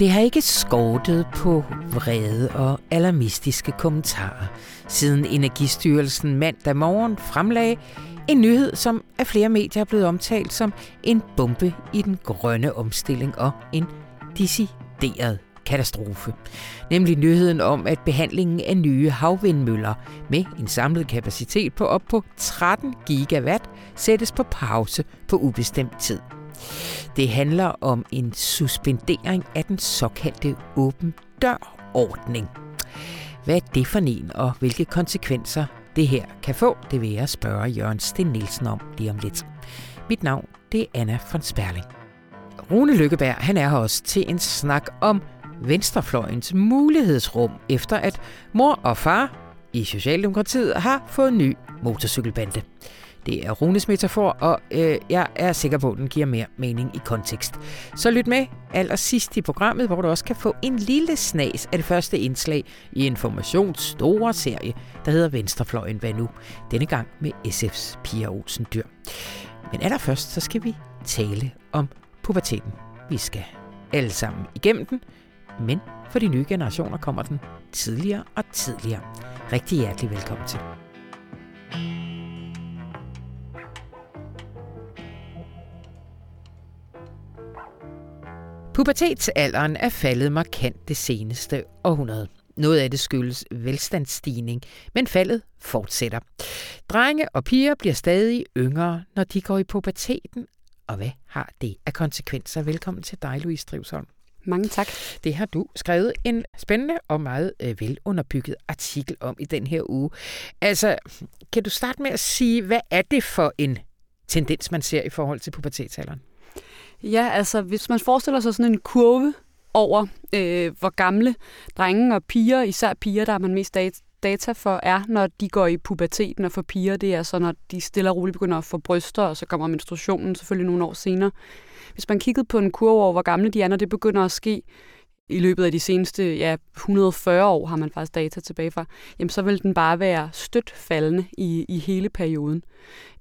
Det har ikke skortet på vrede og alarmistiske kommentarer, siden Energistyrelsen mandag morgen fremlagde en nyhed, som af flere medier er blevet omtalt som en bombe i den grønne omstilling og en decideret katastrofe. Nemlig nyheden om, at behandlingen af nye havvindmøller med en samlet kapacitet på op på 13 gigawatt sættes på pause på ubestemt tid. Det handler om en suspendering af den såkaldte åben dør-ordning. Hvad er det for en, og hvilke konsekvenser det her kan få, det vil jeg spørge Jørgen Sten Nielsen om lige om lidt. Mit navn, det er Anna von Sperling. Rune Lykkeberg, han er her også til en snak om venstrefløjens mulighedsrum, efter at mor og far i Socialdemokratiet har fået ny motorcykelbande. Det er Runes metafor, og øh, jeg er sikker på, at den giver mere mening i kontekst. Så lyt med allersidst i programmet, hvor du også kan få en lille snas af det første indslag i Informations store serie, der hedder Venstrefløjen Hvad nu? Denne gang med SF's Pia Olsen Dyr. Men allerførst, så skal vi tale om puberteten. Vi skal alle sammen igennem den, men for de nye generationer kommer den tidligere og tidligere. Rigtig hjertelig velkommen til. Pubertetsalderen er faldet markant det seneste århundrede. Noget af det skyldes velstandsstigning, men faldet fortsætter. Drenge og piger bliver stadig yngre, når de går i puberteten. Og hvad har det af konsekvenser? Velkommen til dig, Louise Drivsholm. Mange tak. Det har du skrevet en spændende og meget øh, velunderbygget artikel om i den her uge. Altså, kan du starte med at sige, hvad er det for en tendens, man ser i forhold til pubertetsalderen? Ja, altså hvis man forestiller sig sådan en kurve over, øh, hvor gamle drenge og piger, især piger, der har man mest data for, er, når de går i puberteten, og for piger, det er så, når de stille og roligt begynder at få bryster, og så kommer menstruationen selvfølgelig nogle år senere. Hvis man kiggede på en kurve over, hvor gamle de er, når det begynder at ske i løbet af de seneste ja, 140 år, har man faktisk data tilbage fra, jamen så vil den bare være stødt faldende i, i hele perioden.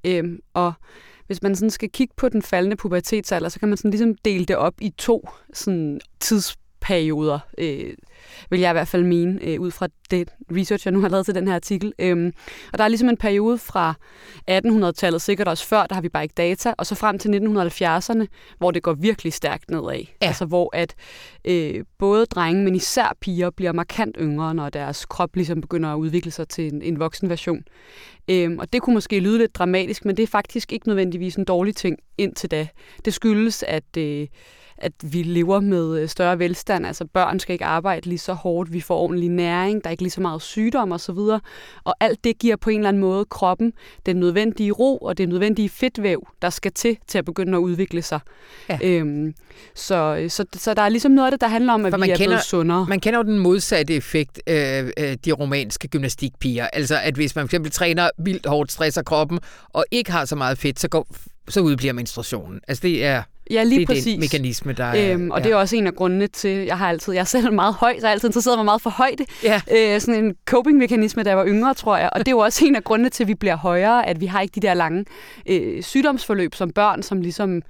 Øhm, og hvis man sådan skal kigge på den faldende pubertetsalder, så kan man sådan ligesom dele det op i to sådan, tidsperioder. Øh, vil jeg i hvert fald mene, øh, ud fra det research, jeg nu har lavet til den her artikel. Øhm, og der er ligesom en periode fra 1800-tallet, sikkert også før, der har vi bare ikke data, og så frem til 1970'erne, hvor det går virkelig stærkt nedad. Ja. Altså hvor at øh, både drenge, men især piger, bliver markant yngre, når deres krop ligesom begynder at udvikle sig til en, en voksen version. Øhm, og det kunne måske lyde lidt dramatisk, men det er faktisk ikke nødvendigvis en dårlig ting indtil da. Det skyldes, at øh, at vi lever med øh, større velstand. Altså børn skal ikke arbejde lige så hårdt, vi får ordentlig næring, der er ikke lige så meget sygdom osv. Og, og alt det giver på en eller anden måde kroppen den nødvendige ro og det nødvendige fedtvæv, der skal til til at begynde at udvikle sig. Ja. Øhm, så, så, så der er ligesom noget af det, der handler om, at For vi er kender, blevet sundere. Man kender jo den modsatte effekt, øh, øh, de romanske gymnastikpiger. Altså at hvis man fx træner vildt hårdt, stresser kroppen og ikke har så meget fedt, så går så udbliver menstruationen. Altså det er Ja, lige det er præcis. den mekanisme, der er... Øhm, og ja. det er også en af grundene til, jeg har altid, jeg er selv meget høj, så jeg har altid interesseret mig meget for højde. Ja. Øh, sådan en coping-mekanisme, da jeg var yngre, tror jeg. Og det er jo også en af grundene til, at vi bliver højere, at vi har ikke de der lange øh, sygdomsforløb som børn, som ligesom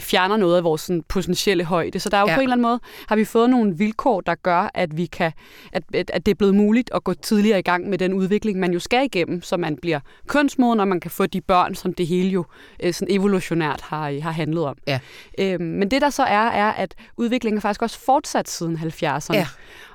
fjerner noget af vores sådan, potentielle højde. Så der er jo ja. på en eller anden måde, har vi fået nogle vilkår, der gør, at vi kan, at, at det er blevet muligt at gå tidligere i gang med den udvikling, man jo skal igennem, så man bliver kønsmoden, og man kan få de børn, som det hele jo øh, sådan evolutionært har, har handlet om. Ja. Øhm, men det der så er, er, at udviklingen er faktisk også fortsat siden 70'erne. Ja.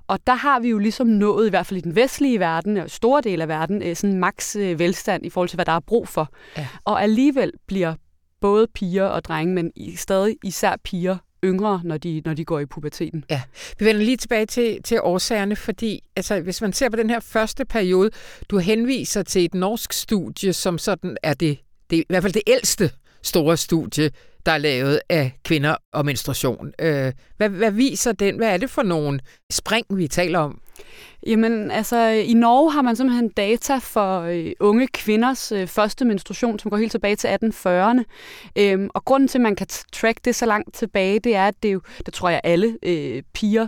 Og der har vi jo ligesom nået, i hvert fald i den vestlige verden, og store del af verden, øh, sådan maks velstand i forhold til, hvad der er brug for. Ja. Og alligevel bliver både piger og drenge, men stadig især piger yngre, når de, når de går i puberteten. Ja, vi vender lige tilbage til, til årsagerne, fordi altså, hvis man ser på den her første periode, du henviser til et norsk studie, som sådan er det, det i hvert fald det ældste store studie, der er lavet af kvinder og menstruation. Øh, hvad, hvad viser den? Hvad er det for nogle spring, vi taler om? Jamen, altså, i Norge har man simpelthen data for øh, unge kvinders øh, første menstruation, som går helt tilbage til 1840'erne. Øhm, og grunden til, at man kan track det så langt tilbage, det er, at det jo, det tror jeg alle øh, piger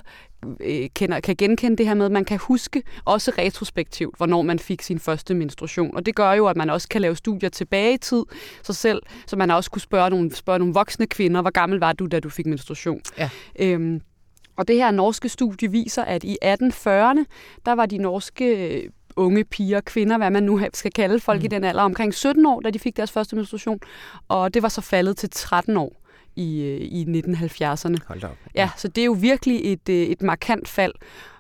øh, kender, kan genkende det her med, at man kan huske også retrospektivt, hvornår man fik sin første menstruation. Og det gør jo, at man også kan lave studier tilbage i tid, så selv, så man også kunne spørge nogle, spørge nogle voksne kvinder, hvor gammel var du, da du fik menstruation. Ja. Øhm, Og det her norske studie viser, at i 1840'erne, der var de norske øh, unge piger, kvinder, hvad man nu skal kalde folk mm. i den alder, omkring 17 år, da de fik deres første menstruation. Og det var så faldet til 13 år i, øh, i 1970'erne. Hold op. Ja, så det er jo virkelig et, øh, et markant fald.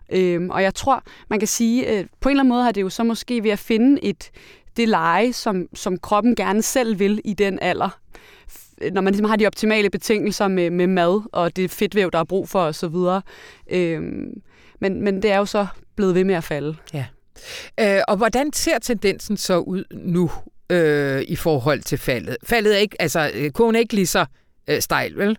Øhm, og jeg tror, man kan sige, at på en eller anden måde har det jo så måske ved at finde et, det leje, som, som kroppen gerne selv vil i den alder. Når man ligesom har de optimale betingelser med, med mad og det fedtvæv, der er brug for osv. Øhm, men, men det er jo så blevet ved med at falde. Ja. Øh, og hvordan ser tendensen så ud nu øh, i forhold til faldet? Faldet er ikke, altså øh, kurven er ikke lige så øh, stejl, vel?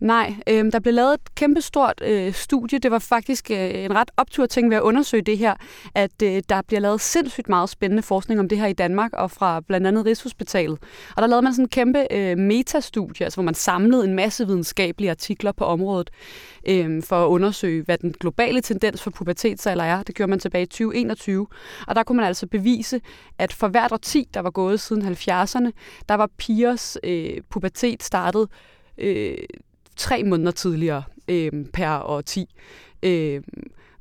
Nej, øh, der blev lavet et kæmpestort øh, studie. Det var faktisk øh, en ret optur ting ved at undersøge det her, at øh, der bliver lavet sindssygt meget spændende forskning om det her i Danmark og fra blandt andet Rigshospitalet. Og der lavede man sådan en kæmpe øh, metastudie, altså hvor man samlede en masse videnskabelige artikler på området øh, for at undersøge, hvad den globale tendens for pubertetsalder er. Det gjorde man tilbage i 2021. Og der kunne man altså bevise, at for hvert årti, der var gået siden 70'erne, der var pigers øh, pubertet startet øh, tre måneder tidligere øh, per år 10. Øh,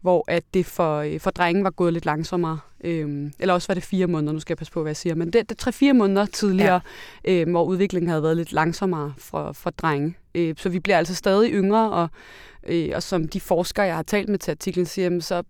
hvor at det for, øh, for drengen var gået lidt langsommere. Øh, eller også var det fire måneder, nu skal jeg passe på, hvad jeg siger. Men det, det tre-fire måneder tidligere, ja. øh, hvor udviklingen havde været lidt langsommere for, for drenge. Øh, så vi bliver altså stadig yngre, og, øh, og som de forskere, jeg har talt med til artiklen, siger, så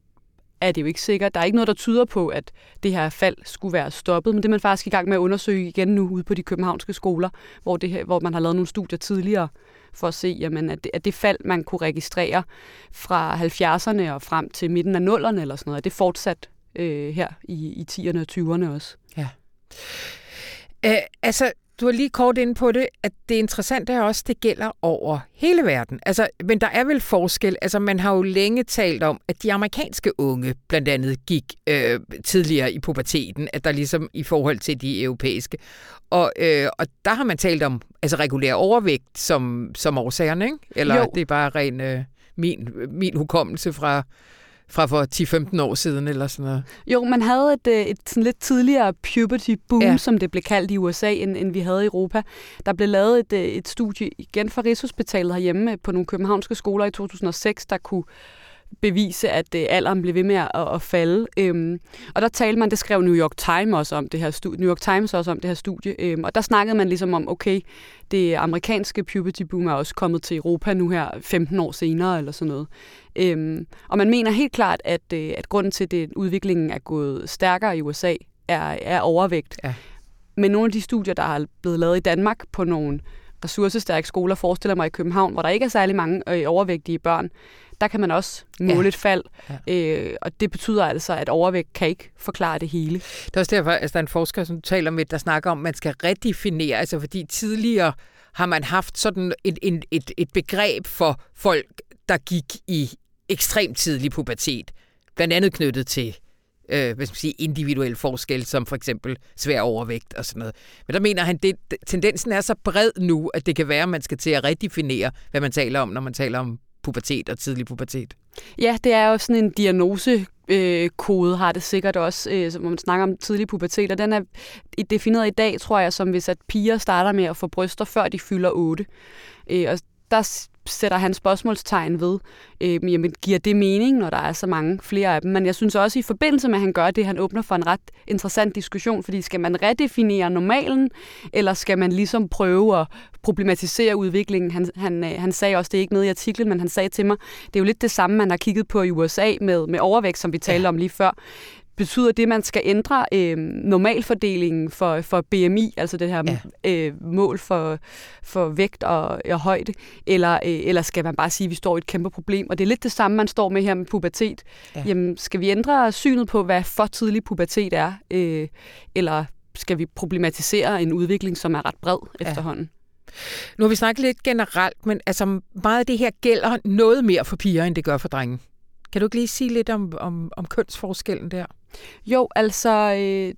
er det jo ikke sikkert. Der er ikke noget, der tyder på, at det her fald skulle være stoppet, men det er man faktisk i gang med at undersøge igen nu ude på de københavnske skoler, hvor, det her, hvor man har lavet nogle studier tidligere for at se, jamen, at, det, at det fald, man kunne registrere fra 70'erne og frem til midten af 0'erne eller sådan noget, det fortsat øh, her i, i 10'erne og 20'erne også. Ja. Æ, altså, du har lige kort ind på det, at det interessante er også, at det gælder over hele verden. Altså, men der er vel forskel. Altså, man har jo længe talt om, at de amerikanske unge blandt andet gik øh, tidligere i puberteten, at der ligesom i forhold til de europæiske. Og, øh, og der har man talt om altså regulær overvægt som, som årsagerne, ikke? Eller jo. det er bare ren øh, min, min hukommelse fra fra for 10-15 år siden eller sådan noget. Jo, man havde et, øh, et sådan lidt tidligere puberty boom, ja. som det blev kaldt i USA, end, end vi havde i Europa. Der blev lavet et, øh, et studie igen fra Rigshospitalet herhjemme på nogle københavnske skoler i 2006, der kunne bevise, at øh, alderen blev ved med at, at falde. Øhm, og der talte man, det skrev New York Times også om det her studie, New York Times også om det her studie, øhm, og der snakkede man ligesom om, okay, det amerikanske puberty boom er også kommet til Europa nu her 15 år senere eller sådan noget. Øhm, og man mener helt klart, at, øh, at grunden til, at udviklingen er gået stærkere i USA, er, er overvægt. Ja. Men nogle af de studier, der har blevet lavet i Danmark på nogle ressourcestærke skoler, forestiller mig i København, hvor der ikke er særlig mange øh, overvægtige børn, der kan man også måle ja. et fald. Ja. Øh, og det betyder altså, at overvægt kan ikke forklare det hele. Det er også derfor, at altså, der er en forsker, som taler med, der snakker om, at man skal redefinere, altså fordi tidligere har man haft sådan et, et, et, et begreb for folk, der gik i ekstremt tidlig pubertet, blandt andet knyttet til øh, hvad skal man sige, individuelle forskel, som for eksempel svær overvægt og sådan noget. Men der mener han, at tendensen er så bred nu, at det kan være, at man skal til at redefinere, hvad man taler om, når man taler om pubertet og tidlig pubertet. Ja, det er jo sådan en diagnose øh, kode har det sikkert også, øh, hvor man snakker om tidlig pubertet, og den er defineret i dag, tror jeg, som hvis at piger starter med at få bryster, før de fylder 8. Øh, og der sætter han spørgsmålstegn ved, øh, jamen, giver det mening, når der er så mange flere af dem? Men jeg synes også, i forbindelse med, at han gør det, han åbner for en ret interessant diskussion, fordi skal man redefinere normalen, eller skal man ligesom prøve at problematisere udviklingen? Han, han, øh, han sagde også, det er ikke noget i artiklen, men han sagde til mig, det er jo lidt det samme, man har kigget på i USA med, med overvægt, som vi talte ja. om lige før betyder det, at man skal ændre øh, normalfordelingen for, for BMI, altså det her ja. øh, mål for, for vægt og, og højde, eller, øh, eller skal man bare sige, at vi står i et kæmpe problem? Og det er lidt det samme, man står med her med pubertet. Ja. Jamen, skal vi ændre synet på, hvad for tidlig pubertet er, øh, eller skal vi problematisere en udvikling, som er ret bred ja. efterhånden? Nu har vi snakket lidt generelt, men altså meget af det her gælder noget mere for piger, end det gør for drenge. Kan du ikke lige sige lidt om, om, om kønsforskellen der? Jo, altså øh,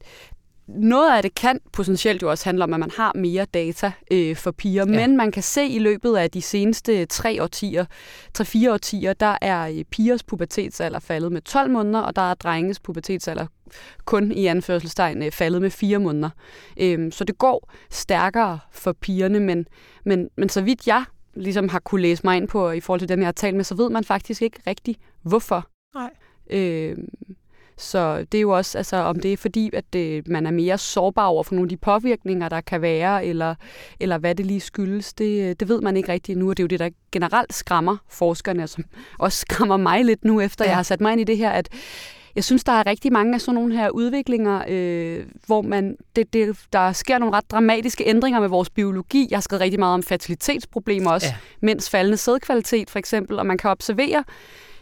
noget af det kan potentielt jo også handle om, at man har mere data øh, for piger, ja. men man kan se i løbet af de seneste tre årtier, tre-fire årtier, der er øh, pigers pubertetsalder faldet med 12 måneder, og der er drenges pubertetsalder kun i anførselstegn øh, faldet med 4 måneder. Øh, så det går stærkere for pigerne, men, men, men så vidt jeg ligesom har kunne læse mig ind på i forhold til dem, jeg har talt med, så ved man faktisk ikke rigtig, hvorfor. Nej. Øh, så det er jo også, altså, om det er fordi, at det, man er mere sårbar over for nogle af de påvirkninger, der kan være, eller, eller hvad det lige skyldes, det, det ved man ikke rigtig nu. Og det er jo det, der generelt skræmmer forskerne, som også skræmmer mig lidt nu, efter ja. jeg har sat mig ind i det her, at jeg synes, der er rigtig mange af sådan nogle her udviklinger, øh, hvor man, det, det, der sker nogle ret dramatiske ændringer med vores biologi. Jeg har skrevet rigtig meget om fertilitetsproblemer også, ja. mens faldende sædkvalitet for eksempel, og man kan observere,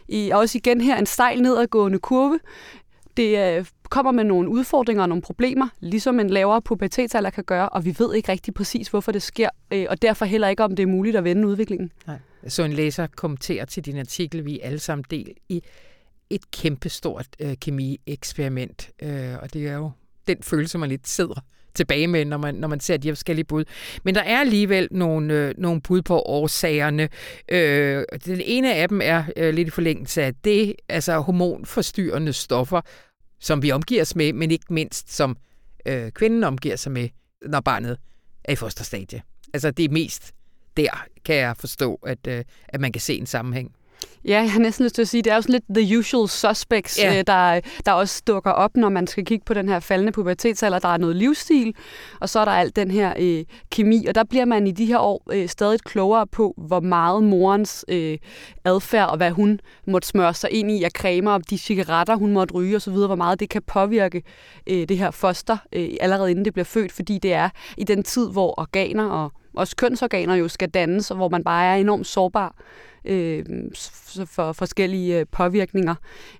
i, også igen her en stejl nedadgående kurve, det øh, kommer med nogle udfordringer og nogle problemer, ligesom en lavere pubertetsalder kan gøre, og vi ved ikke rigtig præcis, hvorfor det sker, øh, og derfor heller ikke, om det er muligt at vende udviklingen. Nej. Så en læser kommenterer til din artikel, vi er alle sammen del i et kæmpestort øh, kemi-eksperiment, øh, og det er jo den følelse, man lidt sidder tilbage med, når man, når man ser de her forskellige bud. Men der er alligevel nogle, øh, nogle bud på årsagerne. Øh, den ene af dem er øh, lidt i forlængelse af det, altså hormonforstyrrende stoffer, som vi omgiver os med, men ikke mindst som øh, kvinden omgiver sig med, når barnet er i fosterstadie. Altså det er mest der, kan jeg forstå, at, øh, at man kan se en sammenhæng. Ja, jeg har næsten lyst til at sige, det er jo sådan lidt the usual suspects, yeah. der, der også dukker op, når man skal kigge på den her faldende pubertetsalder. Der er noget livsstil, og så er der alt den her øh, kemi, og der bliver man i de her år øh, stadig klogere på, hvor meget morens øh, adfærd og hvad hun måtte smøre sig ind i af cremer og de cigaretter, hun måtte ryge osv., hvor meget det kan påvirke øh, det her foster øh, allerede inden det bliver født, fordi det er i den tid, hvor organer og også kønsorganer jo skal dannes, og hvor man bare er enormt sårbar øh, for forskellige øh, påvirkninger.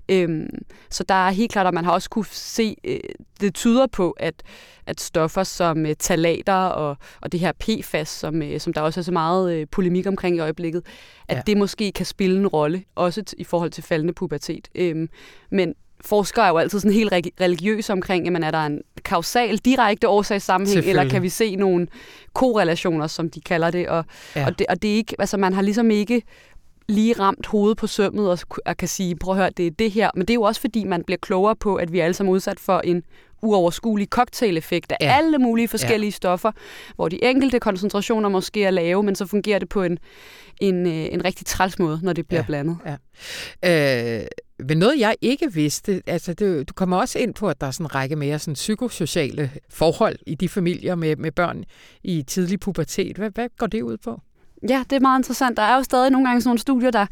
Øh, så der er helt klart, at man har også kunne se, øh, det tyder på, at, at stoffer som øh, talater og, og det her PFAS, som, øh, som der også er så meget øh, polemik omkring i øjeblikket, at ja. det måske kan spille en rolle, også i forhold til faldende pubertet. Øh, men forskere er jo altid sådan helt religiøse omkring, jamen er der en kausal, direkte årsagssammenhæng, eller kan vi se nogle korrelationer, som de kalder det, og, ja. og, det, og det er ikke, altså man har ligesom ikke lige ramt hovedet på sømmet og, og kan sige, prøv at høre, det er det her. Men det er jo også fordi, man bliver klogere på, at vi er alle sammen udsat for en uoverskuelig cocktail-effekt af ja. alle mulige forskellige ja. stoffer, hvor de enkelte koncentrationer måske er lave, men så fungerer det på en, en, øh, en rigtig træls måde, når det bliver ja. blandet. Ja. Øh, men noget, jeg ikke vidste, altså det, du kommer også ind på, at der er sådan en række mere sådan psykosociale forhold i de familier med, med børn i tidlig pubertet. Hvad, hvad går det ud på? Ja, det er meget interessant. Der er jo stadig nogle gange sådan nogle studier, der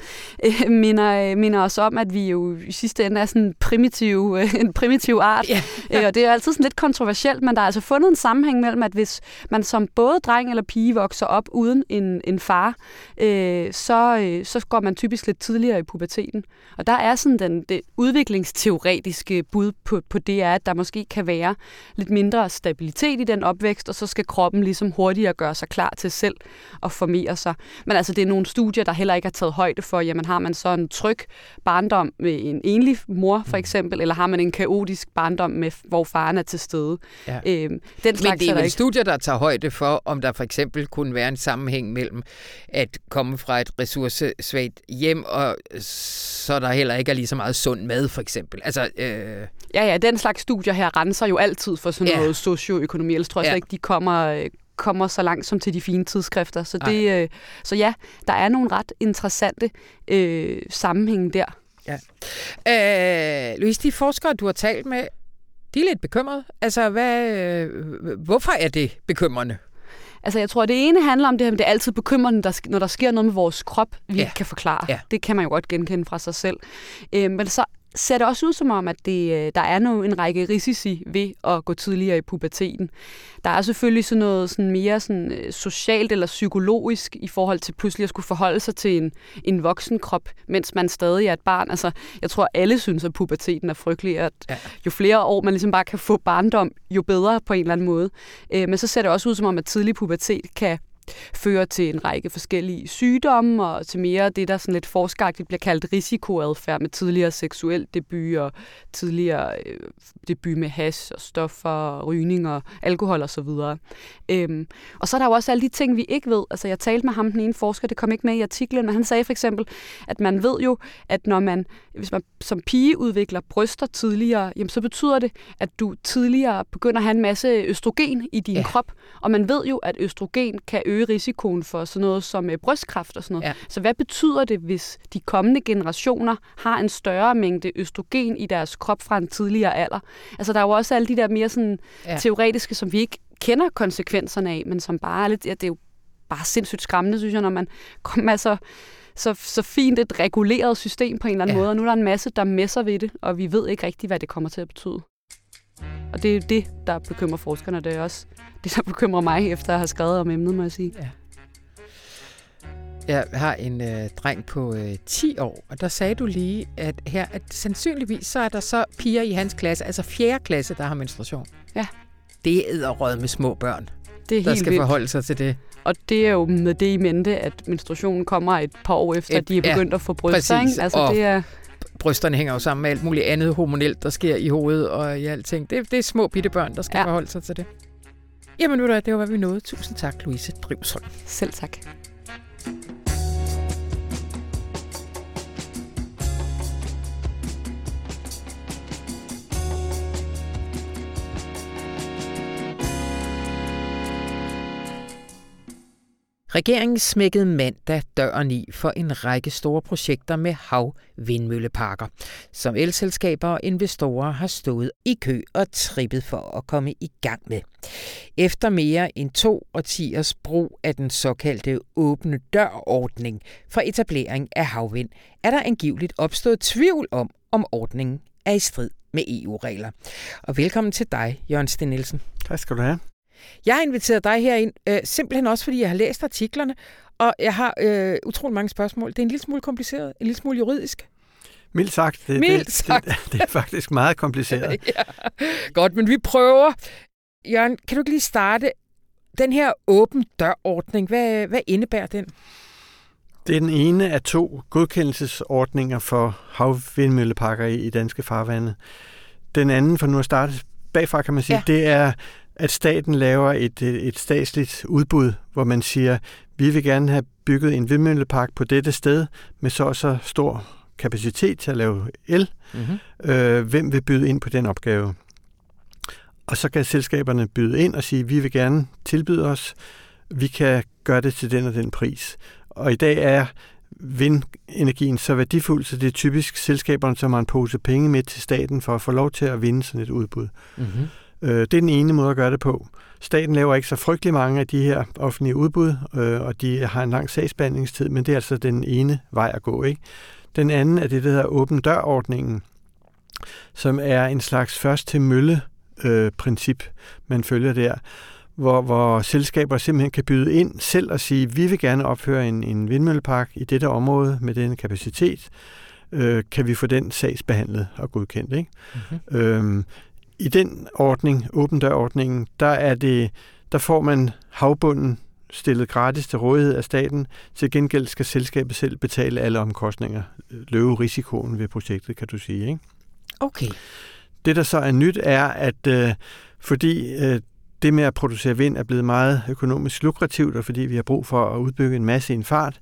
øh, minder, øh, minder os om, at vi jo i sidste ende er sådan en primitiv, øh, en primitiv art. Ja. Øh, og det er altid sådan lidt kontroversielt, men der er altså fundet en sammenhæng mellem, at hvis man som både dreng eller pige vokser op uden en, en far, øh, så, øh, så går man typisk lidt tidligere i puberteten. Og der er sådan den det udviklingsteoretiske bud på, på det, er, at der måske kan være lidt mindre stabilitet i den opvækst, og så skal kroppen ligesom hurtigere gøre sig klar til selv at formere sig. Men altså, det er nogle studier, der heller ikke har taget højde for, jamen har man så en tryg barndom med en enlig mor, for mm. eksempel, eller har man en kaotisk barndom, med, hvor faren er til stede. Ja. Øhm, den slags Men det er vel studier, der tager højde for, om der for eksempel kunne være en sammenhæng mellem at komme fra et ressourcesvagt hjem, og så der heller ikke er lige så meget sund mad, for eksempel. Altså, øh... Ja, ja, den slags studier her renser jo altid for sådan ja. noget socioøkonomi, ellers tror jeg ja. ikke, de kommer kommer så langt som til de fine tidsskrifter. Så, det, øh, så ja, der er nogle ret interessante øh, sammenhænge der. Ja. Øh, Louise, de forskere, du har talt med, de er lidt bekymrede. Altså, hvad, øh, hvorfor er det bekymrende? Altså, jeg tror, det ene handler om det her, det er altid bekymrende, når der sker noget med vores krop, vi ja. ikke kan forklare. Ja. Det kan man jo godt genkende fra sig selv. Øh, men så ser det også ud som om, at det, øh, der er nu en række risici ved at gå tidligere i puberteten. Der er selvfølgelig sådan noget sådan mere sådan øh, socialt eller psykologisk i forhold til pludselig at skulle forholde sig til en, en voksen krop, mens man stadig er et barn. Altså, jeg tror, alle synes, at puberteten er frygtelig, at ja. jo flere år man ligesom bare kan få barndom, jo bedre på en eller anden måde. Øh, men så ser det også ud som om, at tidlig pubertet kan fører til en række forskellige sygdomme og til mere det, der sådan lidt forskeragtigt bliver kaldt risikoadfærd med tidligere seksuel debut og tidligere øh, debut med hash og stoffer og rygning og alkohol og så videre. Øhm, og så er der jo også alle de ting, vi ikke ved. Altså jeg talte med ham, den ene forsker, det kom ikke med i artiklen, men han sagde for eksempel, at man ved jo, at når man, hvis man som pige udvikler bryster tidligere, jamen så betyder det, at du tidligere begynder at have en masse østrogen i din ja. krop, og man ved jo, at østrogen kan øge øge risikoen for sådan noget som øh, brystkræft og sådan noget. Ja. Så hvad betyder det, hvis de kommende generationer har en større mængde østrogen i deres krop fra en tidligere alder? Altså der er jo også alle de der mere sådan Ja. teoretiske, som vi ikke kender konsekvenserne af, men som bare er lidt, ja, det er jo bare sindssygt skræmmende, synes jeg, når man kommer med så, så, så fint et reguleret system på en eller anden Ja. måde, og nu er der en masse, der messer ved det, og vi ved ikke rigtigt, hvad det kommer til at betyde. Og det er det, der bekymrer forskerne, det er også det, der bekymrer mig, efter at have skrevet om emnet, må jeg sige. Jeg har en øh, dreng på øh, 10 år, og der sagde du lige, at her at sandsynligvis så er der så piger i hans klasse, altså 4. klasse, der har menstruation. Ja. Det er æderrød med små børn, Det er der helt skal vildt. forholde sig til det. Og det er jo med det i mente, at menstruationen kommer et par år efter, Et- at de er ja, begyndt at få bryster. præcis. Ikke? Altså, Og- det er, Brysterne hænger jo sammen med alt muligt andet hormonelt, der sker i hovedet og i alting. Det, det er små bitte børn, der skal ja. Forholde sig til det. Jamen nu da, det var, hvad vi nåede. Tusind tak, Louise Drivsholm. selv tak. Regeringen smækkede mandag døren i for en række store projekter med havvindmølleparker, som elselskaber og investorer har stået i kø og trippet for at komme i gang med. Efter mere end to årtiers brug af den såkaldte åbne dørordning for etablering af havvind, er der angiveligt opstået tvivl om, om ordningen er i strid med EU-regler. Og velkommen til dig, Jørgen Sten Nielsen. Tak skal du have. Jeg har inviteret dig herind, øh, simpelthen også fordi jeg har læst artiklerne, og jeg har øh, utrolig mange spørgsmål. Det er en lille smule kompliceret, en lille smule juridisk. Mildt sagt. Det, Mildt det, sagt. Det, det er faktisk meget kompliceret. ja. Godt, men vi prøver. Jørgen, kan du ikke lige starte? Den her åben dørordning, hvad, hvad indebærer den? Det er den ene af to godkendelsesordninger for havvindmølleparker i, i danske farvande. Den anden, for nu at starte bagfra, kan man sige, ja. det er, at staten laver et, et et statsligt udbud, hvor man siger, vi vil gerne have bygget en vindmøllepark på dette sted med så og så stor kapacitet til at lave el. Mm-hmm. øh, hvem vil byde ind på den opgave. Og så kan selskaberne byde ind og sige, vi vil gerne tilbyde os, vi kan gøre det til den og den pris. Og i dag er vindenergien så værdifuld, så det er typisk selskaberne, som har en pose penge med til staten for at få lov til at vinde sådan et udbud. Mm-hmm. Øh, det er den ene måde at gøre det på. Staten laver ikke så frygtelig mange af de her offentlige udbud, øh, og de har en lang sagsbehandlingstid, men det er altså den ene vej at gå. Ikke? Den anden er det, der hedder åben dør-ordningen, som er en slags først til mølle øh, princip, man følger der, hvor, hvor selskaber simpelthen kan byde ind selv og sige, vi vil gerne opføre en, en vindmøllepark i dette område med denne kapacitet. Øh, kan vi få den sagsbehandlet og godkendt? Ikke? Mm-hmm. Øhm, I den ordning, åben dør-ordningen, der, er det, der får man havbunden stillet gratis til rådighed af staten. Til gengæld skal selskabet selv betale alle omkostninger, løbe risikoen ved projektet, kan du sige. Ikke? Okay. Det, der så er nyt, er, at øh, fordi øh, det med at producere vind er blevet meget økonomisk lukrativt, og fordi vi har brug for at udbygge en masse i en fart,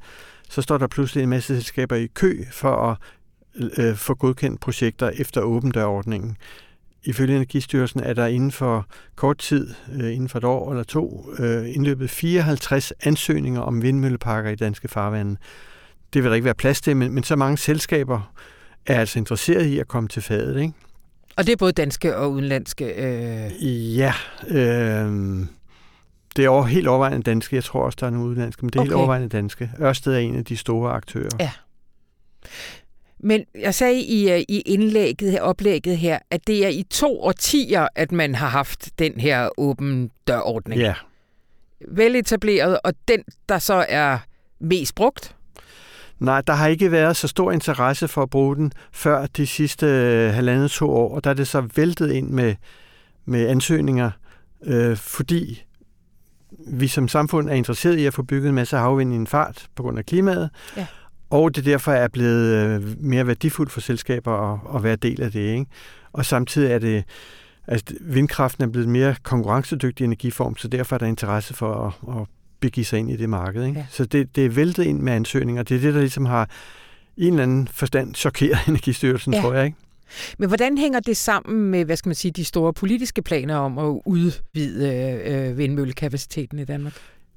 så står der pludselig en masse selskaber i kø for at øh, få godkendt projekter efter åben dørordningen. Ifølge Energistyrelsen er der inden for kort tid, øh, inden for et år eller to, øh, indløbet 54 ansøgninger om vindmølleparker i danske farvande. Det vil der ikke være plads til, men, men så mange selskaber er altså interesseret i at komme til fadet, ikke? Og det er både danske og udenlandske. Øh... Ja, øh, det er over, helt overvejende danske. Jeg tror også, der er nogle udenlandske, men det er okay. helt overvejende danske. Ørsted er en af de store aktører. Ja. Men jeg sagde i, øh, i indlægget oplægget her, at det er i to årtier, at man har haft den her åben dørordning. ja. Veletableret, og den, der så er mest brugt. Nej, der har ikke været så stor interesse for at bruge den før de sidste øh, halvandet to år, og der er det så væltet ind med, med ansøgninger, øh, fordi vi som samfund er interesseret i at få bygget en masse havvind i en fart på grund af klimaet, Ja. Og det derfor er blevet øh, mere værdifuldt for selskaber at, at være del af det. Ikke? Og samtidig er det, altså vindkraften er blevet mere konkurrencedygtig energiform, så derfor er der interesse for at, at begive sig ind i det marked. Ikke? Ja. Så det, det er væltet ind med ansøgninger. Det er det, der ligesom har i en eller anden forstand chokeret Energistyrelsen, Ja. ja. tror jeg. ikke. Men hvordan hænger det sammen med, hvad skal man sige, de store politiske planer om at udvide øh, vindmøllekapaciteten i Danmark?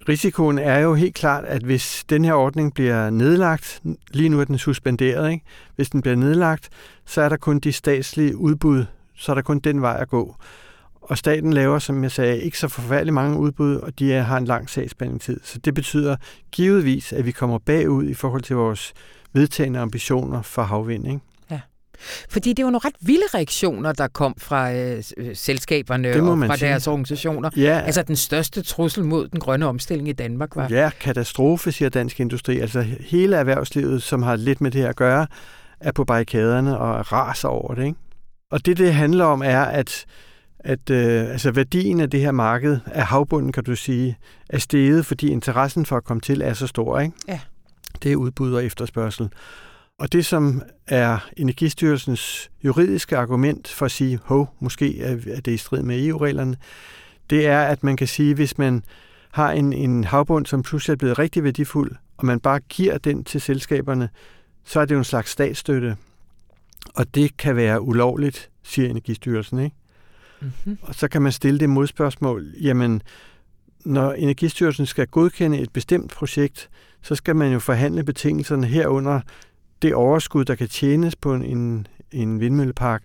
Risikoen er jo helt klart, at hvis den her ordning bliver nedlagt, lige nu er den suspenderet, ikke? hvis den bliver nedlagt, så er der kun de statslige udbud, så er der kun den vej at gå. Og staten laver, som jeg sagde, ikke så forfærdeligt mange udbud, og de har en lang sagsbehandlingstid. Så det betyder givetvis, at vi kommer bagud i forhold til vores vedtagende ambitioner for havvind. Fordi det var nogle ret vilde reaktioner, der kom fra øh, øh selskaberne og fra sige. deres organisationer. Ja. Altså den største trussel mod den grønne omstilling i Danmark var... Ja, katastrofe, siger Dansk Industri. Altså hele erhvervslivet, som har lidt med det her at gøre, er på barrikaderne og raser over det. Ikke? Og det, det handler om, er, at at øh, altså værdien af det her marked, af havbunden, kan du sige, er steget, fordi interessen for at komme til er så stor. Ikke? Ja. Det er udbud og efterspørgsel. Og det, som er Energistyrelsens juridiske argument for at sige, hov, måske er det i strid med EU-reglerne, det er, at man kan sige, hvis man har en, en havbund, som pludselig er blevet rigtig værdifuld, og man bare giver den til selskaberne, så er det jo en slags statsstøtte. Og det kan være ulovligt, siger Energistyrelsen. Ikke? Mm-hmm. Og så kan man stille det modspørgsmål, jamen, når Energistyrelsen skal godkende et bestemt projekt, så skal man jo forhandle betingelserne herunder det overskud, der kan tjenes på en, en vindmøllepark,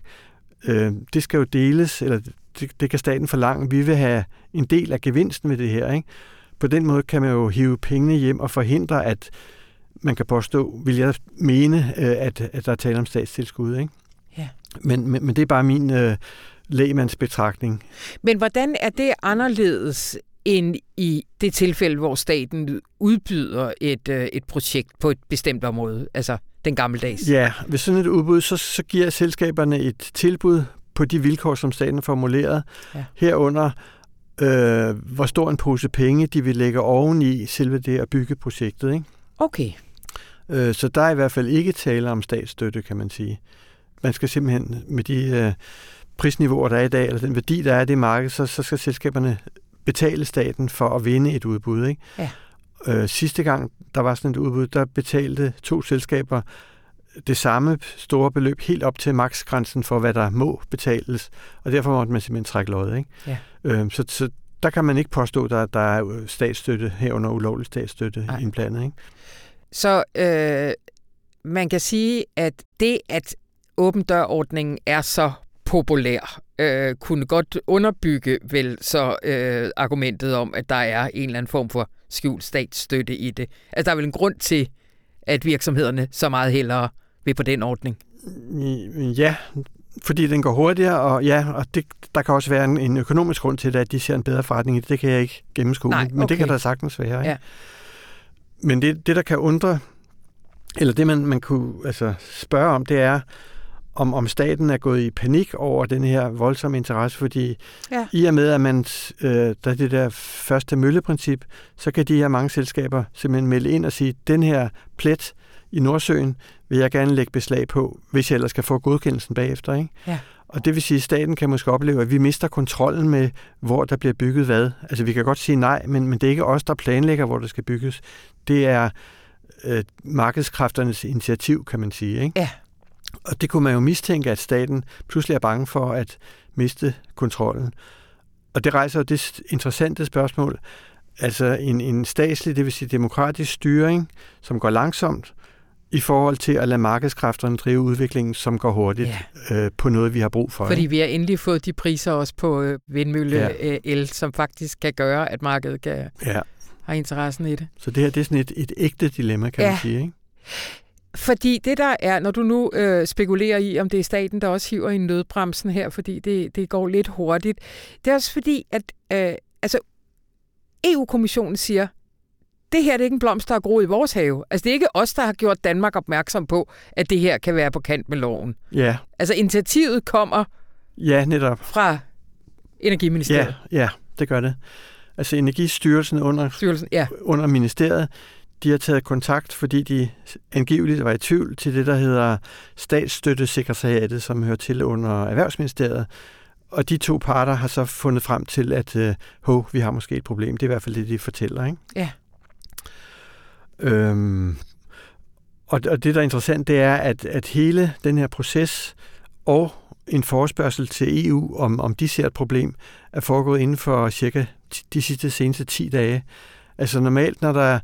øh, det skal jo deles, eller det, det kan staten forlange. Vi vil have en del af gevinsten ved det her. Ikke? På den måde kan man jo hive pengene hjem og forhindre, at man kan påstå, vil jeg mene, øh, at, at der er tale om statstilskud. Ikke? Ja. Men, men, men det er bare min øh, lægemandsbetragtning. Men hvordan er det anderledes end i det tilfælde, hvor staten udbyder et, øh, et projekt på et bestemt område, altså den gammeldags. Ja, ved sådan et udbud, så, så giver selskaberne et tilbud på de vilkår, som staten har formuleret. Ja. Herunder, øh, hvor stor en pose penge, de vil lægge oveni selve det at bygge projektet. Ikke? Okay. Øh, så der er i hvert fald ikke tale om statsstøtte, kan man sige. Man skal simpelthen med de øh, prisniveauer, der er i dag, eller den værdi, der er i det marked, så, så skal selskaberne betale staten for at vinde et udbud. Ikke? Ja. Øh, sidste gang, der var sådan et udbud, der betalte to selskaber det samme store beløb helt op til maksgrænsen for, hvad der må betales, og derfor måtte man simpelthen trække lod. Ikke? Ja. Øh, så, så der kan man ikke påstå, at der, der er statsstøtte herunder ulovlig statsstøtte Ej. indblandet. Ikke? Så øh, man kan sige, at det, at åben dørordningen er så populær, øh, kunne godt underbygge vel så øh, argumentet om, at der er en eller anden form for skjult statsstøtte i det. Altså der er vel en grund til, at virksomhederne så meget hellere vil på den ordning. Ja, fordi den går hurtigere, og ja, og det, der kan også være en, en økonomisk grund til det, at de ser en bedre forretning i det. Det kan jeg ikke gennemskue, Nej, okay. men det kan der sagtens være. Ikke? Ja. Men det, det, der kan undre, eller det, man, man kunne altså, spørge om, det er, om, om staten er gået i panik over den her voldsomme interesse, fordi ja. i og med, at man, øh, der er det der første mølleprincip, så kan de her mange selskaber simpelthen melde ind og sige, den her plet i Nordsøen vil jeg gerne lægge beslag på, hvis jeg ellers skal få godkendelsen bagefter. Ikke? Ja. Og det vil sige, at staten kan måske opleve, at vi mister kontrollen med, hvor der bliver bygget hvad. Altså vi kan godt sige nej, men, men det er ikke os, der planlægger, hvor der skal bygges. Det er øh, markedskræfternes initiativ, kan man sige. Ikke? Ja. Og det kunne man jo mistænke, at staten pludselig er bange for at miste kontrollen. Og det rejser jo det interessante spørgsmål, altså en, en statslig, det vil sige demokratisk styring, som går langsomt, i forhold til at lade markedskræfterne drive udviklingen, som går hurtigt ja. øh, på noget, vi har brug for. Fordi ikke? vi har endelig fået de priser også på øh, vindmølle ja. øh, el, som faktisk kan gøre, at markedet kan ja. have interessen i det. Så det her det er sådan et, et ægte dilemma, kan ja. man sige. Ikke? Fordi det der er, når du nu øh, spekulerer i, om det er staten, der også hiver i nødbremsen her, fordi det, det går lidt hurtigt, det er også fordi, at øh, altså, EU-kommissionen siger, det her det er ikke en blomst, der er groet i vores have. Altså, det er ikke os, der har gjort Danmark opmærksom på, at det her kan være på kant med loven. Ja. Altså, initiativet kommer ja, netop. fra Energiministeriet. Ja, ja, det gør det. Altså, Energistyrelsen under, Styrelsen, ja. under ministeriet, de har taget kontakt, fordi de angiveligt var i tvivl til det, der hedder statsstøttesekretariatet, som hører til under Erhvervsministeriet. Og de to parter har så fundet frem til, at øh, vi har måske et problem. Det er i hvert fald det, de fortæller. Ikke? Ja. Øhm, og, og det, der er interessant, det er, at, at hele den her proces og en forespørgsel til EU, om, om de ser et problem, er foregået inden for cirka de sidste seneste 10 dage. Altså normalt, når, der,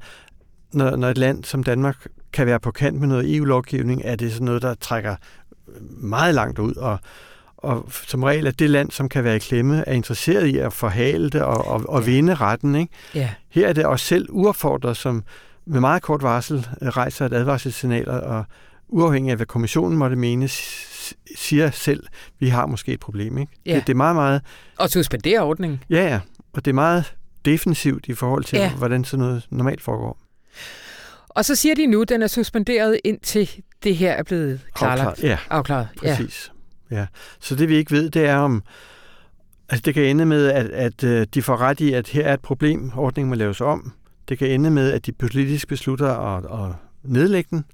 når, når et land som Danmark kan være på kant med noget EU-lovgivning, er det sådan noget, der trækker meget langt ud, og, og som regel er det land, som kan være i klemme, er interesseret i at forhale det og, og, og vinde retten. Ikke? Ja. Her er det også selv uaffordret, som med meget kort varsel rejser et advarselssignal, og uafhængig af, hvad kommissionen måtte mene, siger selv, vi har måske et problem. Ikke? Ja. Det, det er meget, meget... Og suspendere ordningen. Ja, ja. Og det er meget defensivt i forhold til, Ja. ja. hvordan sådan noget normalt foregår. Og så siger de nu, at den er suspenderet indtil det her er blevet klarlagt. Afklaret. Ja, Afklaret. Ja. præcis. Ja. Så det vi ikke ved, det er om... Altså det kan ende med, at, at øh, de får ret i, at her er et problem, ordningen må laves om. Det kan ende med, at de politisk beslutter at, at nedlægge den.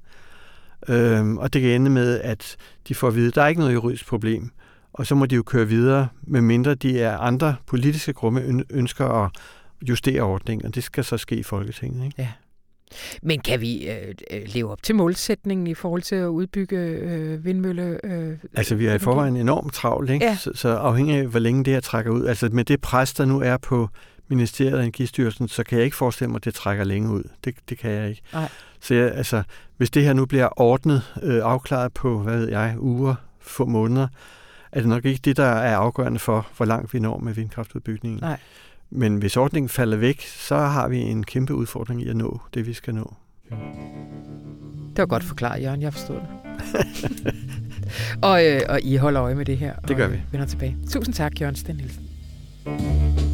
Øhm, og det kan ende med, at de får at vide, at der er ikke noget juridisk problem. Og så må de jo køre videre, medmindre de er andre politiske gruppe øn- ønsker at justere ordningen, og det skal så ske i Folketinget. Ikke? Men kan vi øh, øh, leve op til målsætningen i forhold til at udbygge øh, vindmølle? Øh, Altså, vi er i forvejen enormt travlt, ikke? Ja. Så, så afhængig af, hvor længe det her trækker ud. Altså, med det pres, der nu er på Ministeriet og Energistyrelsen, så kan jeg ikke forestille mig, at det trækker længe ud. Det, det kan jeg ikke. Nej. Så jeg, altså, hvis det her nu bliver ordnet, øh, afklaret på, hvad ved jeg, uger, få måneder, er det nok ikke det, der er afgørende for, hvor langt vi når med vindkraftudbygningen. Nej. Men hvis ordningen falder væk, så har vi en kæmpe udfordring i at nå det, vi skal nå. Det var godt forklaret, Jørgen. Jeg forstod det. og, øh, og I holder øje med det her. Det gør og, vi. Vender tilbage. Tusind tak, Jørgen Sten Nielsen.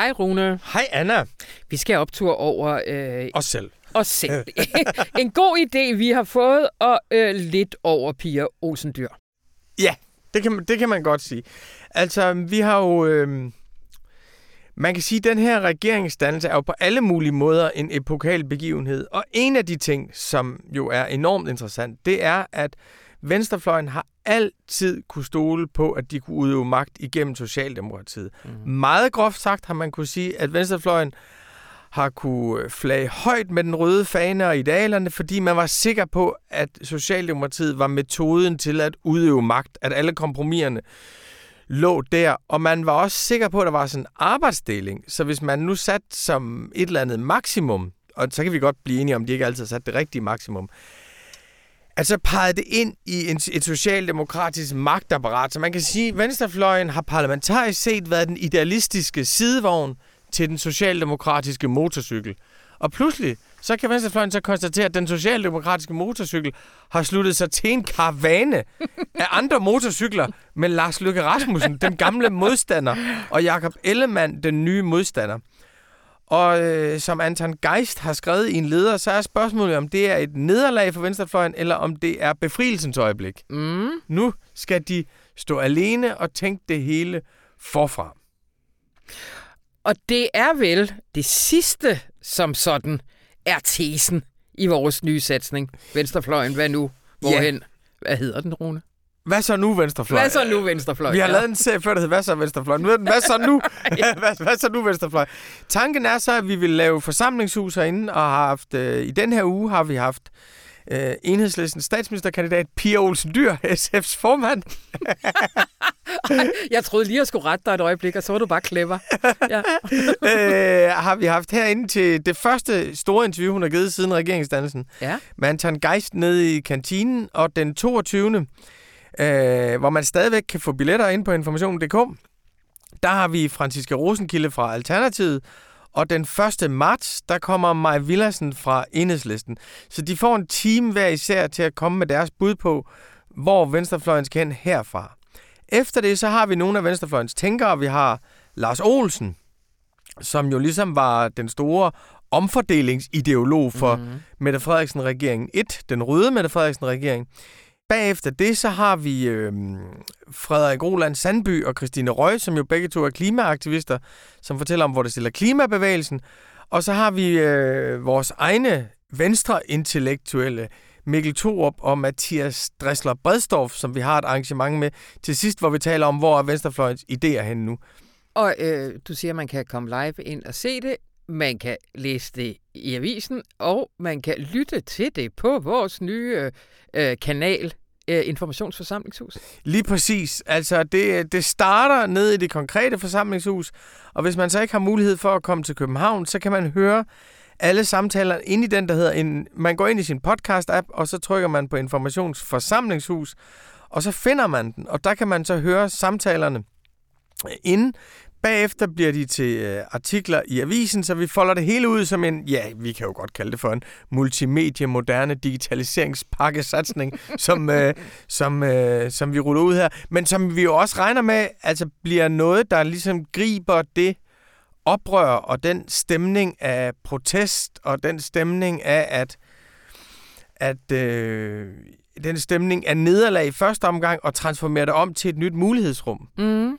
Hej Rune. Hej Anna. Vi skal optur over øh, Os selv. os selv. en god idé, vi har fået, og øh, lidt over Pia Olsendyr. Ja, det kan, man- det kan man godt sige. Altså, vi har jo... Øh, man kan sige, at den her regeringsdannelse er jo på alle mulige måder en epokal begivenhed. Og en af de ting, som jo er enormt interessant, det er, at Venstrefløjen har altid kunne stole på, at de kunne udøve magt igennem Socialdemokratiet. Mm. Meget groft sagt har man kunne sige, at Venstrefløjen har kunne flage højt med den røde fane og idealerne, fordi man var sikker på, at Socialdemokratiet var metoden til at udøve magt, at alle kompromiserne lå der, og man var også sikker på, at der var sådan en arbejdsdeling. Så hvis man nu sat som et eller andet maksimum, og så kan vi godt blive enige om, at de ikke altid har sat det rigtige maksimum, at så pegede det ind i en, et socialdemokratisk magtapparat. Så man kan sige, at Venstrefløjen har parlamentarisk set været den idealistiske sidevogn til den socialdemokratiske motorcykel. Og pludselig, så kan Venstrefløjen så konstatere, at den socialdemokratiske motorcykel har sluttet sig til en karavane af andre motorcykler med Lars Løkke Rasmussen, den gamle modstander, og Jakob Ellemann, den nye modstander. Og øh, som Anton Geist har skrevet i en leder, så er spørgsmålet, om det er et nederlag for Venstrefløjen, eller om det er befrielsens øjeblik. Mm. Nu skal de stå alene og tænke det hele forfra. Og det er vel det sidste, som sådan er tesen i vores nye satsning. Venstrefløjen, hvad nu? Hvorhen? Hvad hedder den, Rune? Hvad så nu, Venstrefløjen? Hvad så nu, Venstrefløjen? Vi har Ja. lavet en serie før, der hedder Hvad så Venstrefløjen? Nu er den, hvad så nu? hvad, hvad så nu, Venstrefløjen? Tanken er så, at vi vil lave forsamlingshus herinde, og har haft, øh, i den her uge har vi haft øh, enhedslistens statsministerkandidat Pia Olsen Dyr, SF's formand. Jeg troede lige, jeg skulle rette dig et øjeblik, og så var du bare clever. Ja. øh, har vi haft herinde til det første store interview, hun har givet siden regeringsdannelsen. ja. med Anton Geist nede i kantinen, og den 22. Øh, hvor man stadigvæk kan få billetter ind på information.dk, der har vi Franziska Rosenkilde fra Alternativet, og den 1. marts, der kommer Maja Villadsen fra Enhedslisten. Så de får en time hver især til at komme med deres bud på, hvor venstrefløjen skal hen herfra. Efter det, så har vi nogle af venstrefløjens tænkere. Vi har Lars Olsen, som jo ligesom var den store omfordelingsideolog for mm. Mette Frederiksen-regeringen 1, den røde Mette Frederiksen-regering. Bagefter det, så har vi øh, Frederik Roland Sandby og Christine Røg, som jo begge to er klimaaktivister, som fortæller om, hvor det stiller klimabevægelsen. Og så har vi øh, vores egne venstre-intellektuelle, Mikkel Thorup og Mathias Dressler Bredstorff, som vi har et arrangement med til sidst, hvor vi taler om, hvor er Venstrefløjens idéer henne nu. Og øh, du siger, at man kan komme live ind og se det. Man kan læse det i avisen, og man kan lytte til det på vores nye øh, øh kanal, øh, Informationsforsamlingshus. Lige præcis. Altså, det, det starter ned i det konkrete forsamlingshus, og hvis man så ikke har mulighed for at komme til København, så kan man høre alle samtaler ind i den, der hedder en... Man går ind i sin podcast-app, og så trykker man på Informationsforsamlingshus, og så finder man den, og der kan man så høre samtalerne inde Bagefter bliver de til øh, artikler i avisen, så vi folder det hele ud som en, ja, vi kan jo godt kalde det for en multimedie, moderne digitaliseringspakkesatsning, som, øh, som, øh, som vi ruller ud her, men som vi jo også regner med, altså bliver noget, der ligesom griber det oprør og den stemning af protest og den stemning af, at, at øh, den stemning af nederlag i første omgang og transformerer det om til et nyt mulighedsrum. Mm.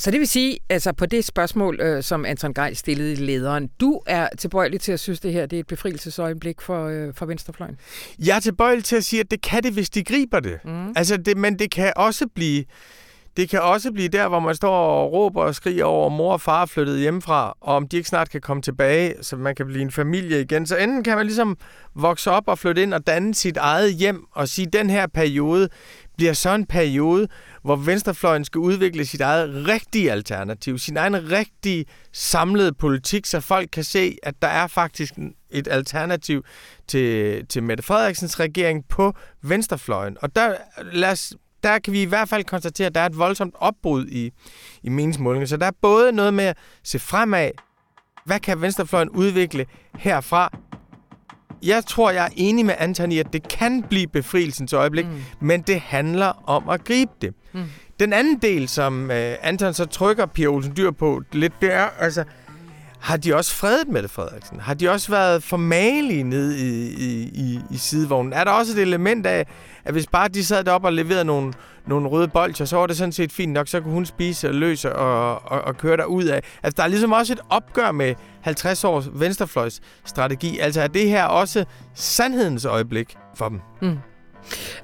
Så det vil sige, altså på det spørgsmål, øh, som Anton Geil stillede i lederen, du er tilbøjelig til at synes, det her det er et befrielsesøjeblik for, øh, for Venstrefløjen? Jeg er tilbøjelig til at sige, at det kan det, hvis de griber det. Mm. Altså det men det kan også blive det kan også blive der, hvor man står og råber og skriger over, at mor og far er flyttet hjemmefra, og om de ikke snart kan komme tilbage, så man kan blive en familie igen. Så enten kan man ligesom vokse op og flytte ind og danne sit eget hjem og sige, at den her periode bliver så en periode, hvor venstrefløjen skal udvikle sit eget rigtige alternativ, sin egen rigtige samlede politik, så folk kan se, at der er faktisk et alternativ til, til Mette Frederiksens regering på venstrefløjen. Og der, lad os der kan vi i hvert fald konstatere, at der er et voldsomt opbrud i, i meningsmålingen. Så der er både noget med at se fremad, hvad kan venstrefløjen udvikle herfra? Jeg tror, jeg er enig med Antoni, at det kan blive befrielsens øjeblik, mm. men det handler om at gribe det. Mm. Den anden del, som øh, Anton så trykker Pia Olsen Dyr på lidt, det er, altså, har de også fredet Mette Frederiksen? Har de også været formalige ned i, i, i, i sidevognen? Er der også et element af, at hvis bare de sad deroppe og leverede nogle, nogle røde bolcher, så var det sådan set fint nok, så kunne hun spise og løse og, og, og køre der ud af. Altså, der er ligesom også et opgør med 50 års venstrefløjs strategi. Altså, er det her også sandhedens øjeblik for dem? Mm.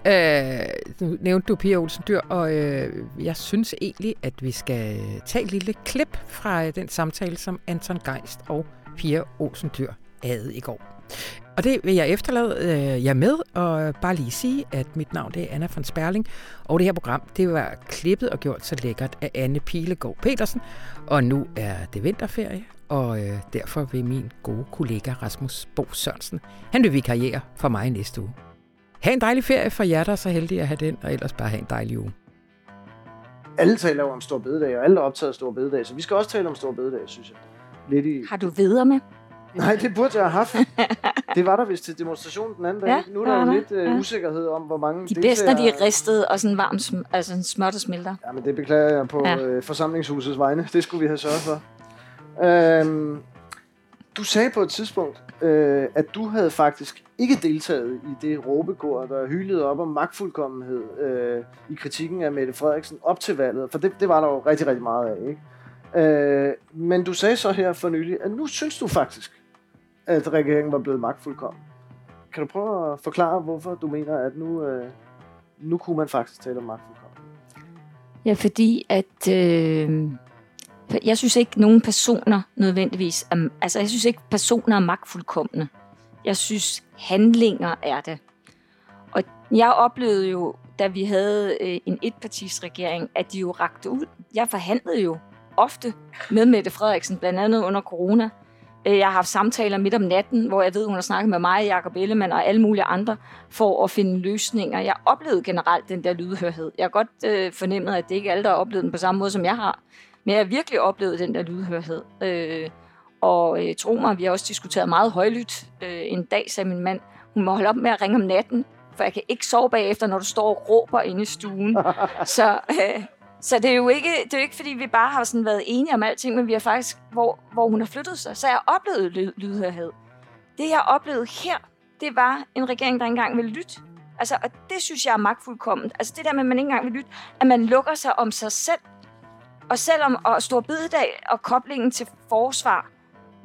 Øh, nu nævnte du Pia Olsen Dyr, og øh, jeg synes egentlig, at vi skal tage et lille klip fra øh, den samtale, som Anton Geist og Pia Olsen Dyr havde i går. Og det vil jeg efterlade øh, jer med, og bare lige sige, at mit navn det er Anna von Sperling, og det her program det var klippet og gjort så lækkert af Anne Pilegaard Petersen, og nu er det vinterferie, og øh, derfor vil min gode kollega Rasmus Bo Sørensen, han vil vikariere for mig næste uge. Ha' en dejlig ferie for jer, der er så heldige at have den, og ellers bare have en dejlig uge. Alle taler jo om stor bededag, og alle er optaget af stor bededag, så vi skal også tale om stor bededag, synes jeg. Lidt i... Har du videre med? Nej, det burde jeg have haft. Det var der vist til demonstrationen den anden dag. Ja, nu er der jo lidt uh, ja. usikkerhed om, hvor mange De bedste, når de er ristet og sådan varmt, altså en smør, der smelter. Ja, men det beklager jeg på ja. uh, forsamlingshusets vegne. Det skulle vi have sørget for. Uh, du sagde på et tidspunkt, uh, at du havde faktisk ikke deltaget i det råbekor, der hylede op om magtfuldkommenhed øh, i kritikken af Mette Frederiksen op til valget. For det, det var der jo rigtig, rigtig meget af, ikke? Øh, men du sagde så her for nylig, at nu synes du faktisk, at regeringen var blevet magtfuldkommen. Kan du prøve at forklare, hvorfor du mener, at nu, øh, nu kunne man faktisk tale om magtfuldkommen? Ja, fordi at... Øh, jeg synes ikke, nogen personer nødvendigvis... Er, altså, jeg synes ikke, personer er magtfuldkommende. Jeg synes, handlinger er det. Og jeg oplevede jo, da vi havde øh, en etpartisregering, at de jo rakte ud. Jeg forhandlede jo ofte med Mette Frederiksen, blandt andet under corona, øh, jeg har haft samtaler midt om natten, hvor jeg ved, hun har snakket med mig, Jacob Ellemann og alle mulige andre, for at finde løsninger. Jeg oplevede generelt den der lydhørhed. Jeg har godt øh, fornemmet, at det ikke er alle, der har oplevet den på samme måde, som jeg har. Men jeg har virkelig oplevet den der lydhørhed. Øh, og øh, tro mig, vi har også diskuteret meget højlydt. Øh, en dag sagde min mand, hun må holde op med at ringe om natten, for jeg kan ikke sove bagefter, når du står og råber inde i stuen. Så øh, så det er jo ikke, det er jo ikke fordi vi bare har sådan været enige om alting, men vi har faktisk, hvor, hvor hun har flyttet sig. Så jeg oplevet lyd, lydhørhed. Det, jeg oplevede her, det var en regering, der ikke engang ville lytte. Altså, og det synes jeg er magtfuldkomment. Altså det der med, at man ikke engang vil lytte, at man lukker sig om sig selv. Og selvom og Stor Bededag og koblingen til forsvar,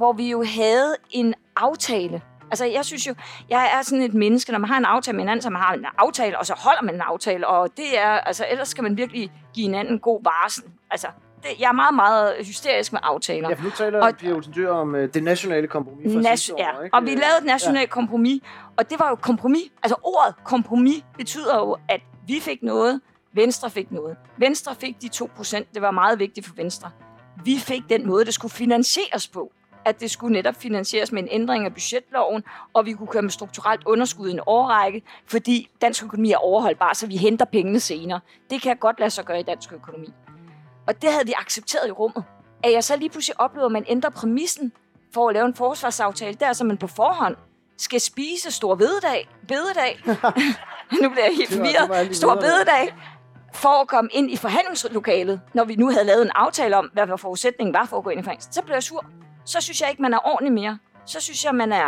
hvor vi jo havde en aftale, Altså, jeg synes jo, jeg er sådan et menneske, når man har en aftale med hinanden, så man har en aftale, og så holder man en aftale, og det er, altså, ellers skal man virkelig give hinanden god varsel. Altså, det, jeg er meget, meget hysterisk med aftaler. Ja, for nu taler Og- Pia Olsen Dyr om uh, det nationale kompromis fra Nas- sidste ja. år, ikke? Og vi lavede et nationalt ja. kompromis, og det var jo kompromis. Altså ordet kompromis betyder jo, at vi fik noget, Venstre fik noget. Venstre fik de 2%, det var meget vigtigt for Venstre. Vi fik den måde, det skulle finansieres på. At det skulle netop finansieres med en ændring af budgetloven, og vi kunne køre med strukturelt underskud i en årrække, fordi dansk økonomi er overholdbar, så vi henter pengene senere. Det kan godt lade sig gøre i dansk økonomi. Og det havde vi accepteret i rummet. At jeg så lige pludselig oplever, at man ændrer præmissen for at lave en forsvarsaftale, der så man på forhånd skal spise stor bededag, bededag. nu bliver jeg helt forvirret. Stor bededag for at komme ind i forhandlingslokalet, når vi nu havde lavet en aftale om, hvad forudsætningen var for at gå ind i forhandling. Så blev jeg sur. Så synes jeg ikke, man er ordentlig mere. Så synes jeg, man er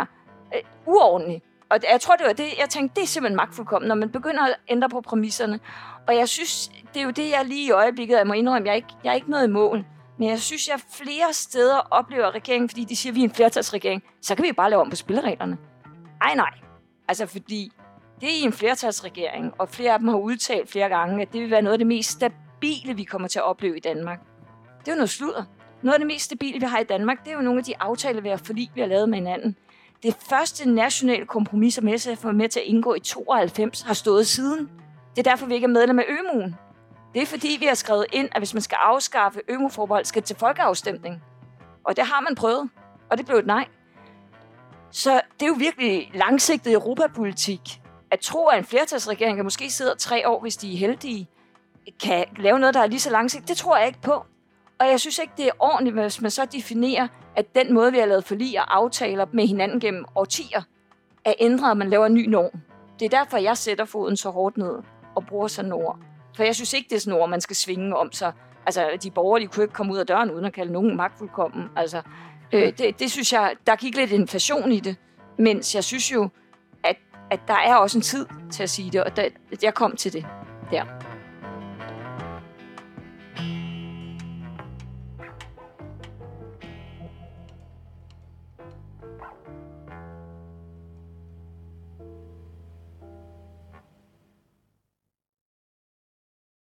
øh, uordentlig. Og jeg tror, det var det, jeg tænkte, det er simpelthen magtfuldkommen, når man begynder at ændre på præmisserne. Og jeg synes, det er jo det, jeg lige i øjeblikket, jeg må indrømme, jeg er ikke, jeg er ikke noget i mål. Men jeg synes, jeg flere steder oplever regeringen, fordi de siger, at vi er en flertalsregering, så kan vi bare lave om på spillereglerne. Ej, nej. Altså, fordi det er i en flertalsregering, og flere af dem har udtalt flere gange, at det vil være noget af det mest stabile, vi kommer til at opleve i Danmark. Det er jo noget sludder. Noget af det mest stabile, vi har i Danmark, det er jo nogle af de aftaler, vi har forlig, vi har lavet med hinanden. Det første nationale kompromis, som SF var med til at indgå i 92, har stået siden. Det er derfor, vi ikke er medlem af ømuen. Det er fordi, vi har skrevet ind, at hvis man skal afskaffe ømuforbehold, skal det til folkeafstemning. Og det har man prøvet, og det blev et nej. Så det er jo virkelig langsigtet europapolitik. At tro, at en flertalsregering kan måske sidde tre år, hvis de er heldige, kan lave noget, der er lige så langsigtet, det tror jeg ikke på. Og jeg synes ikke, det er ordentligt, hvis man så definerer, at den måde, vi har lavet forlig og aftaler med hinanden gennem årtier, er ændret, at man laver en ny norm. Det er derfor, jeg sætter foden så hårdt ned og bruger sådan ord. For jeg synes ikke, det er sådan ord, man skal svinge om sig. Altså, de borgerlige kunne ikke komme ud af døren, uden at kalde nogen magtfuldkommen. Altså, øh, det, det synes jeg, der gik lidt inflation i det. Mens jeg synes jo, at, at der er også en tid til at sige det, og der, jeg kom til det der.